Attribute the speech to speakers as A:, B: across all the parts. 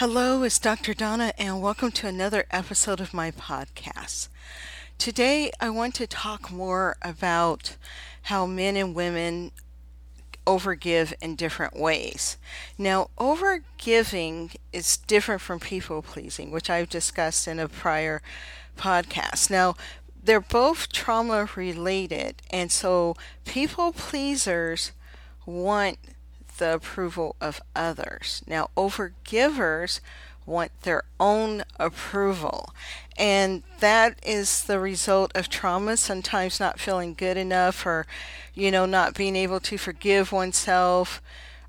A: Hello, it's Dr. Donna, and welcome to another episode of my podcast. Today, I want to talk more about how men and women overgive in different ways. Now, overgiving is different from people pleasing, which I've discussed in a prior podcast. Now, they're both trauma related, and so people pleasers want the approval of others. Now, overgivers want their own approval. And that is the result of trauma, sometimes not feeling good enough or, you know, not being able to forgive oneself.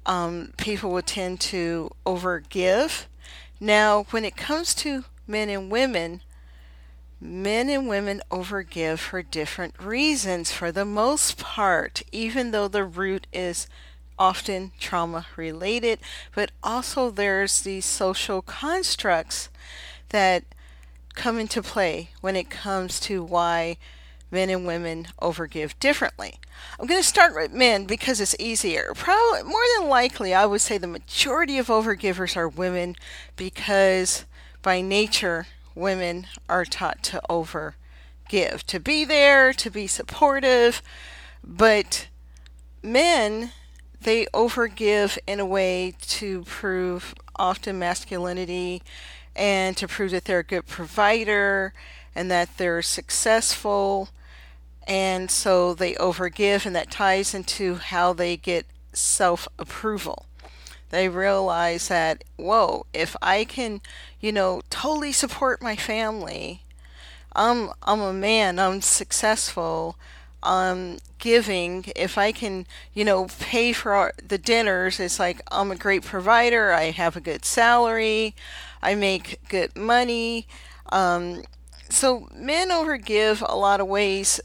A: Um, people will tend to overgive. Now, when it comes to men and women, men and women overgive for different reasons for the most part, even though the root is often trauma related, but also there's these social constructs that come into play when it comes to why men and women overgive differently. I'm going to start with men because it's easier. Probably more than likely, I would say the majority of overgivers are women because by nature, women are taught to overgive, to be there, to be supportive, but men they overgive in a way to prove often masculinity and to prove that they're a good provider and that they're successful. And so they overgive, and that ties into how they get self approval. They realize that, whoa, if I can, you know, totally support my family, I'm, I'm a man, I'm successful, um, giving, if I can, you know, pay for our, the dinners, it's like I'm a great provider. I have a good salary. I make good money. Um, so men overgive a lot of ways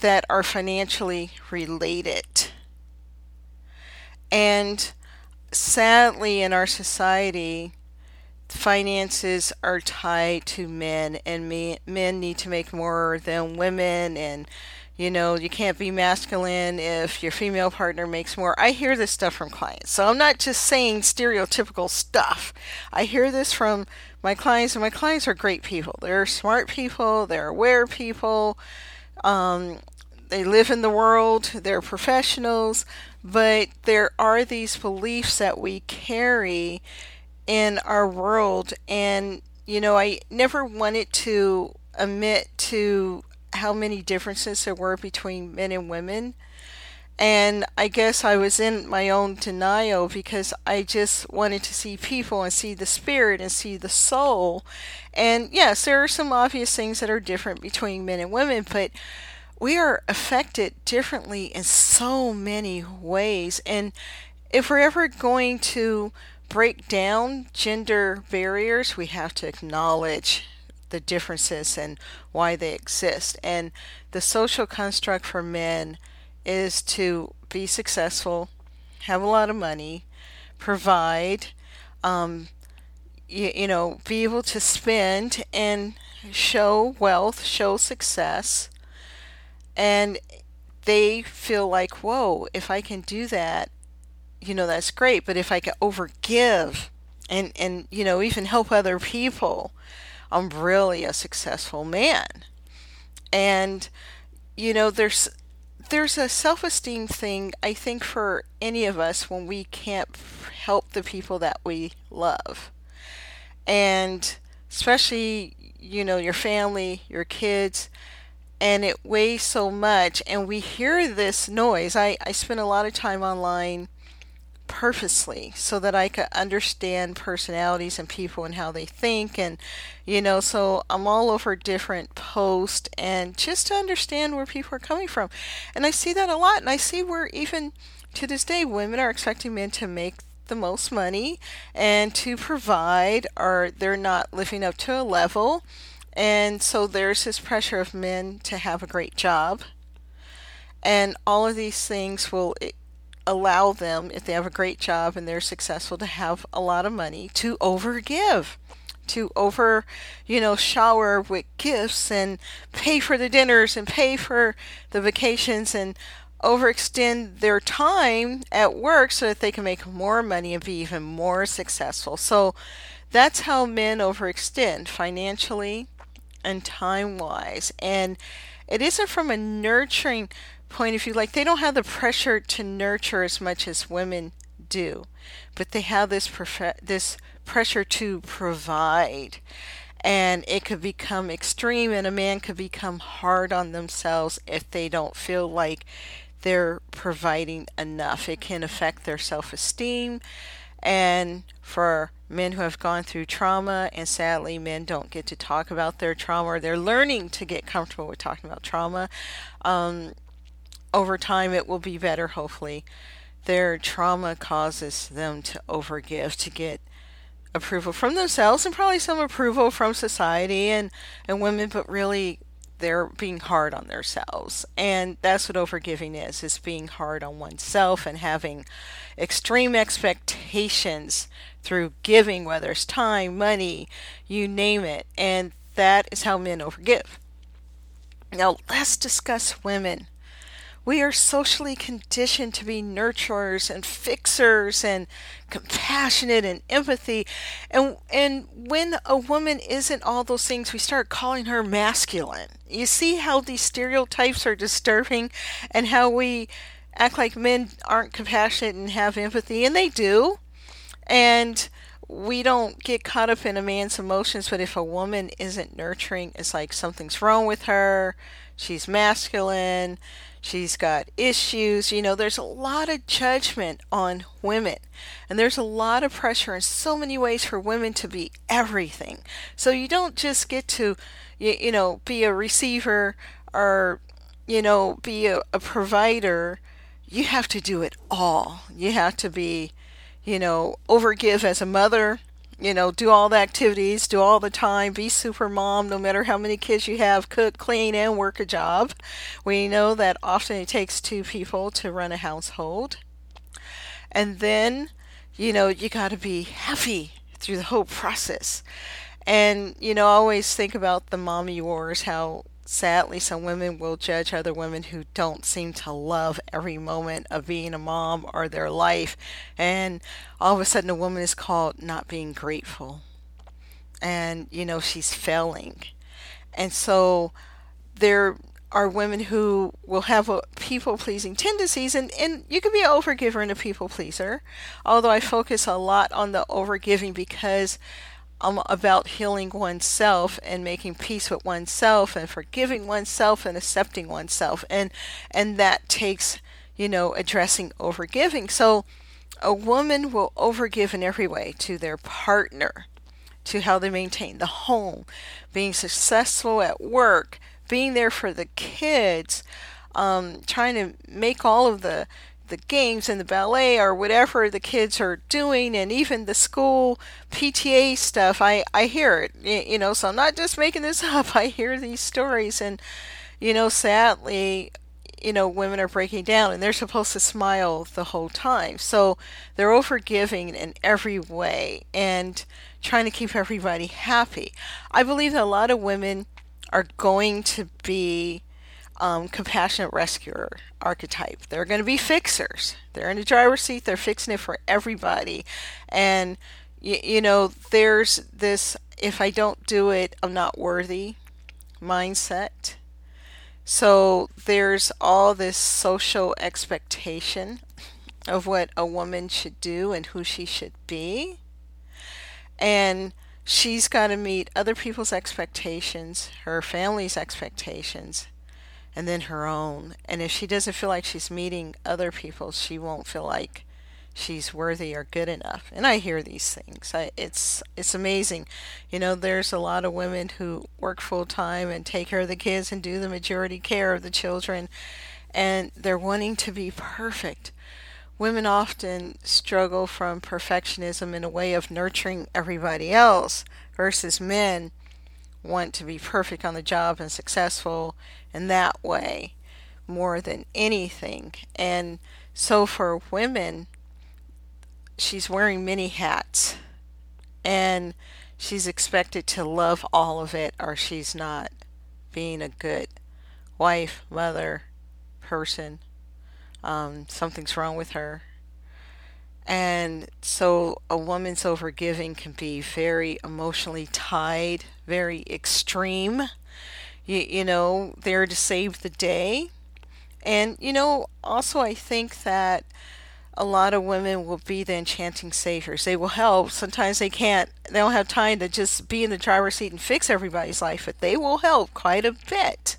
A: that are financially related. And sadly, in our society, finances are tied to men, and men need to make more than women, and you know, you can't be masculine if your female partner makes more. I hear this stuff from clients. So I'm not just saying stereotypical stuff. I hear this from my clients, and my clients are great people. They're smart people, they're aware people, um, they live in the world, they're professionals, but there are these beliefs that we carry in our world. And, you know, I never wanted to admit to how many differences there were between men and women. And I guess I was in my own denial because I just wanted to see people and see the spirit and see the soul. And yes, there are some obvious things that are different between men and women, but we are affected differently in so many ways. And if we're ever going to break down gender barriers, we have to acknowledge the differences and why they exist. And the social construct for men is to be successful, have a lot of money, provide, um, you, you know, be able to spend and show wealth, show success. And they feel like, whoa, if I can do that, you know, that's great. But if I can overgive and, and you know, even help other people, I'm really a successful man. And you know, there's there's a self-esteem thing I think for any of us when we can't help the people that we love. And especially, you know, your family, your kids, and it weighs so much and we hear this noise. I, I spend a lot of time online purposely so that I could understand personalities and people and how they think and you know so I'm all over different posts and just to understand where people are coming from. And I see that a lot and I see where even to this day women are expecting men to make the most money and to provide or they're not living up to a level. And so there's this pressure of men to have a great job. And all of these things will allow them, if they have a great job and they're successful, to have a lot of money to overgive, to over, you know, shower with gifts and pay for the dinners and pay for the vacations and overextend their time at work so that they can make more money and be even more successful. So that's how men overextend financially and time wise. And it isn't from a nurturing point of view. Like they don't have the pressure to nurture as much as women do, but they have this prof- this pressure to provide. And it could become extreme, and a man could become hard on themselves if they don't feel like they're providing enough. It can affect their self esteem. And for men who have gone through trauma, and sadly, men don't get to talk about their trauma, or they're learning to get comfortable with talking about trauma. Um, over time, it will be better, hopefully. Their trauma causes them to overgive, to get approval from themselves and probably some approval from society and, and women, but really they're being hard on themselves. And that's what overgiving is, is being hard on oneself and having extreme expectations through giving, whether it's time, money, you name it. And that is how men overgive. Now let's discuss women. We are socially conditioned to be nurturers and fixers and compassionate and empathy. And and when a woman isn't all those things, we start calling her masculine. You see how these stereotypes are disturbing and how we act like men aren't compassionate and have empathy and they do. And we don't get caught up in a man's emotions, but if a woman isn't nurturing, it's like something's wrong with her. She's masculine she's got issues. You know, there's a lot of judgment on women, and there's a lot of pressure in so many ways for women to be everything. So you don't just get to, you, you know, be a receiver or, you know, be a, a provider. You have to do it all. You have to be, you know, overgive as a mother you know, do all the activities, do all the time, be super mom, no matter how many kids you have, cook, clean, and work a job. We know that often it takes two people to run a household. And then, you know, you got to be happy through the whole process. And, you know, I always think about the mommy wars, how sadly, some women will judge other women who don't seem to love every moment of being a mom or their life. And all of a sudden, a woman is called not being grateful. And, you know, she's failing. And so there are women who will have people pleasing tendencies, and, and you can be an overgiver and a people pleaser. Although I focus a lot on the overgiving because um, about healing oneself and making peace with oneself and forgiving oneself and accepting oneself. And and that takes you know addressing overgiving. So a woman will overgive in every way to their partner to how they maintain the home being successful at work being there for the kids um, trying to make all of the the games and the ballet or whatever the kids are doing and even the school PTA stuff I I hear it you know so I'm not just making this up. I hear these stories and you know sadly you know women are breaking down and they're supposed to smile the whole time. So they're overgiving in every way and trying to keep everybody happy. I believe that a lot of women are going to be um, compassionate rescuer archetype. They're going to be fixers. They're in the driver's seat. They're fixing it for everybody. And, you, you know, there's this if I don't do it, I'm not worthy mindset. So there's all this social expectation of what a woman should do and who she should be. And she's got to meet other people's expectations, her family's expectations, and then her own. And if she doesn't feel like she's meeting other people, she won't feel like she's worthy or good enough. And I hear these things. I, it's it's amazing. You know, there's a lot of women who work full time and take care of the kids and do the majority care of the children, and they're wanting to be perfect. Women often struggle from perfectionism in a way of nurturing everybody else versus men want to be perfect on the job and successful in that way more than anything. And so for women, she's wearing many hats and she's expected to love all of it or she's not being a good wife, mother, person, um, something's wrong with her. And so a woman's overgiving can be very emotionally tied, very extreme. You, you know, there to save the day. And, you know, also I think that a lot of women will be the enchanting saviors. They will help. Sometimes they can't, they don't have time to just be in the driver's seat and fix everybody's life, but they will help quite a bit.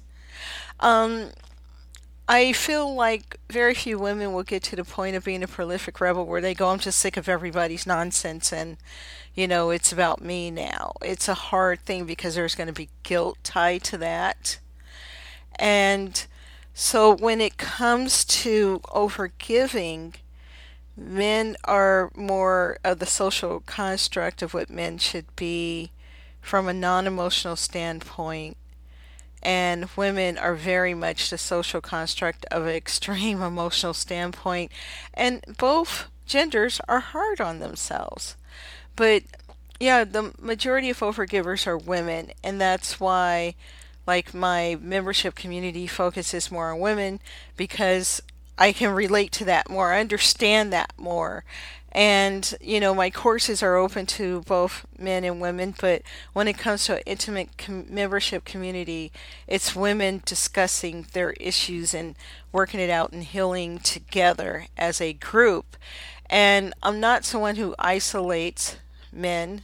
A: Um, I feel like very few women will get to the point of being a prolific rebel where they go, I'm just sick of everybody's nonsense and, you know, it's about me now. It's a hard thing because there's going to be guilt tied to that. And so when it comes to overgiving, men are more of the social construct of what men should be from a non emotional standpoint and women are very much the social construct of an extreme emotional standpoint and both genders are hard on themselves but yeah the majority of overgivers are women and that's why like my membership community focuses more on women because I can relate to that more, I understand that more. And, you know, my courses are open to both men and women, but when it comes to an intimate com- membership community, it's women discussing their issues and working it out and healing together as a group. And I'm not someone who isolates men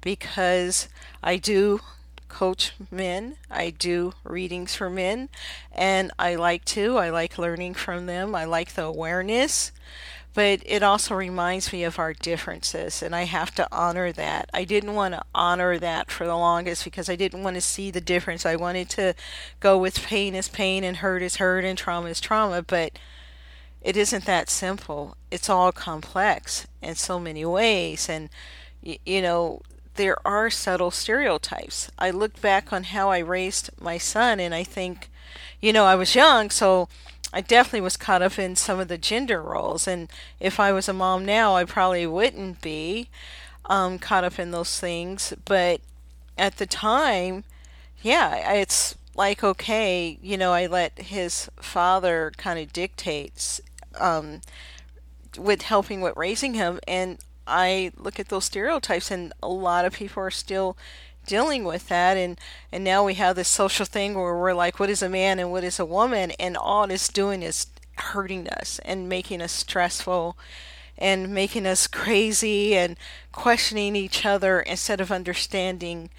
A: because I do coach men. I do readings for men, and I like to. I like learning from them. I like the awareness, but it also reminds me of our differences, and I have to honor that. I didn't want to honor that for the longest because I didn't want to see the difference. I wanted to go with pain is pain, and hurt is hurt, and trauma is trauma, but it isn't that simple. It's all complex in so many ways, and you know there are subtle stereotypes. I look back on how I raised my son, and I think, you know, I was young, so I definitely was caught up in some of the gender roles. And if I was a mom now, I probably wouldn't be um, caught up in those things. But at the time, yeah, it's like, okay, you know, I let his father kind of dictate um, with helping with raising him. And I look at those stereotypes, and a lot of people are still dealing with that and and now we have this social thing where we're like what is a man and what is a woman and all it's doing is hurting us and making us stressful and making us crazy and questioning each other instead of understanding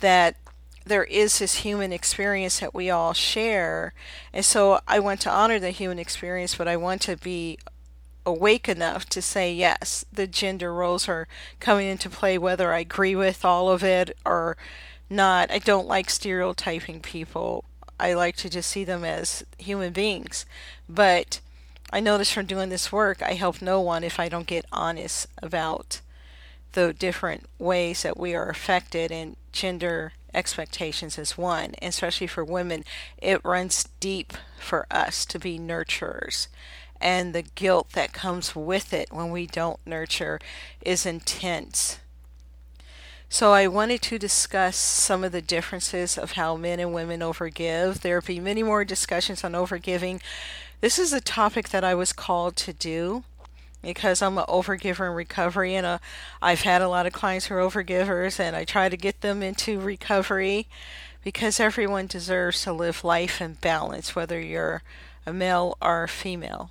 A: that there is this human experience that we all share. And so I want to honor the human experience, but I want to be awake enough to say yes the gender roles are coming into play whether i agree with all of it or not. I don't like stereotyping people. I like to just see them as human beings. But i notice from doing this work i help no one if i don't get honest about the different ways that we are affected and gender expectations is one. Especially for women it runs deep for us to be nurturers and the guilt that comes with it when we don't nurture is intense. So, I wanted to discuss some of the differences of how men and women overgive. There will be many more discussions on overgiving. This is a topic that I was called to do because I'm an overgiver in recovery, and uh, I've had a lot of clients who are overgivers, and I try to get them into recovery because everyone deserves to live life in balance, whether you're a male or a female.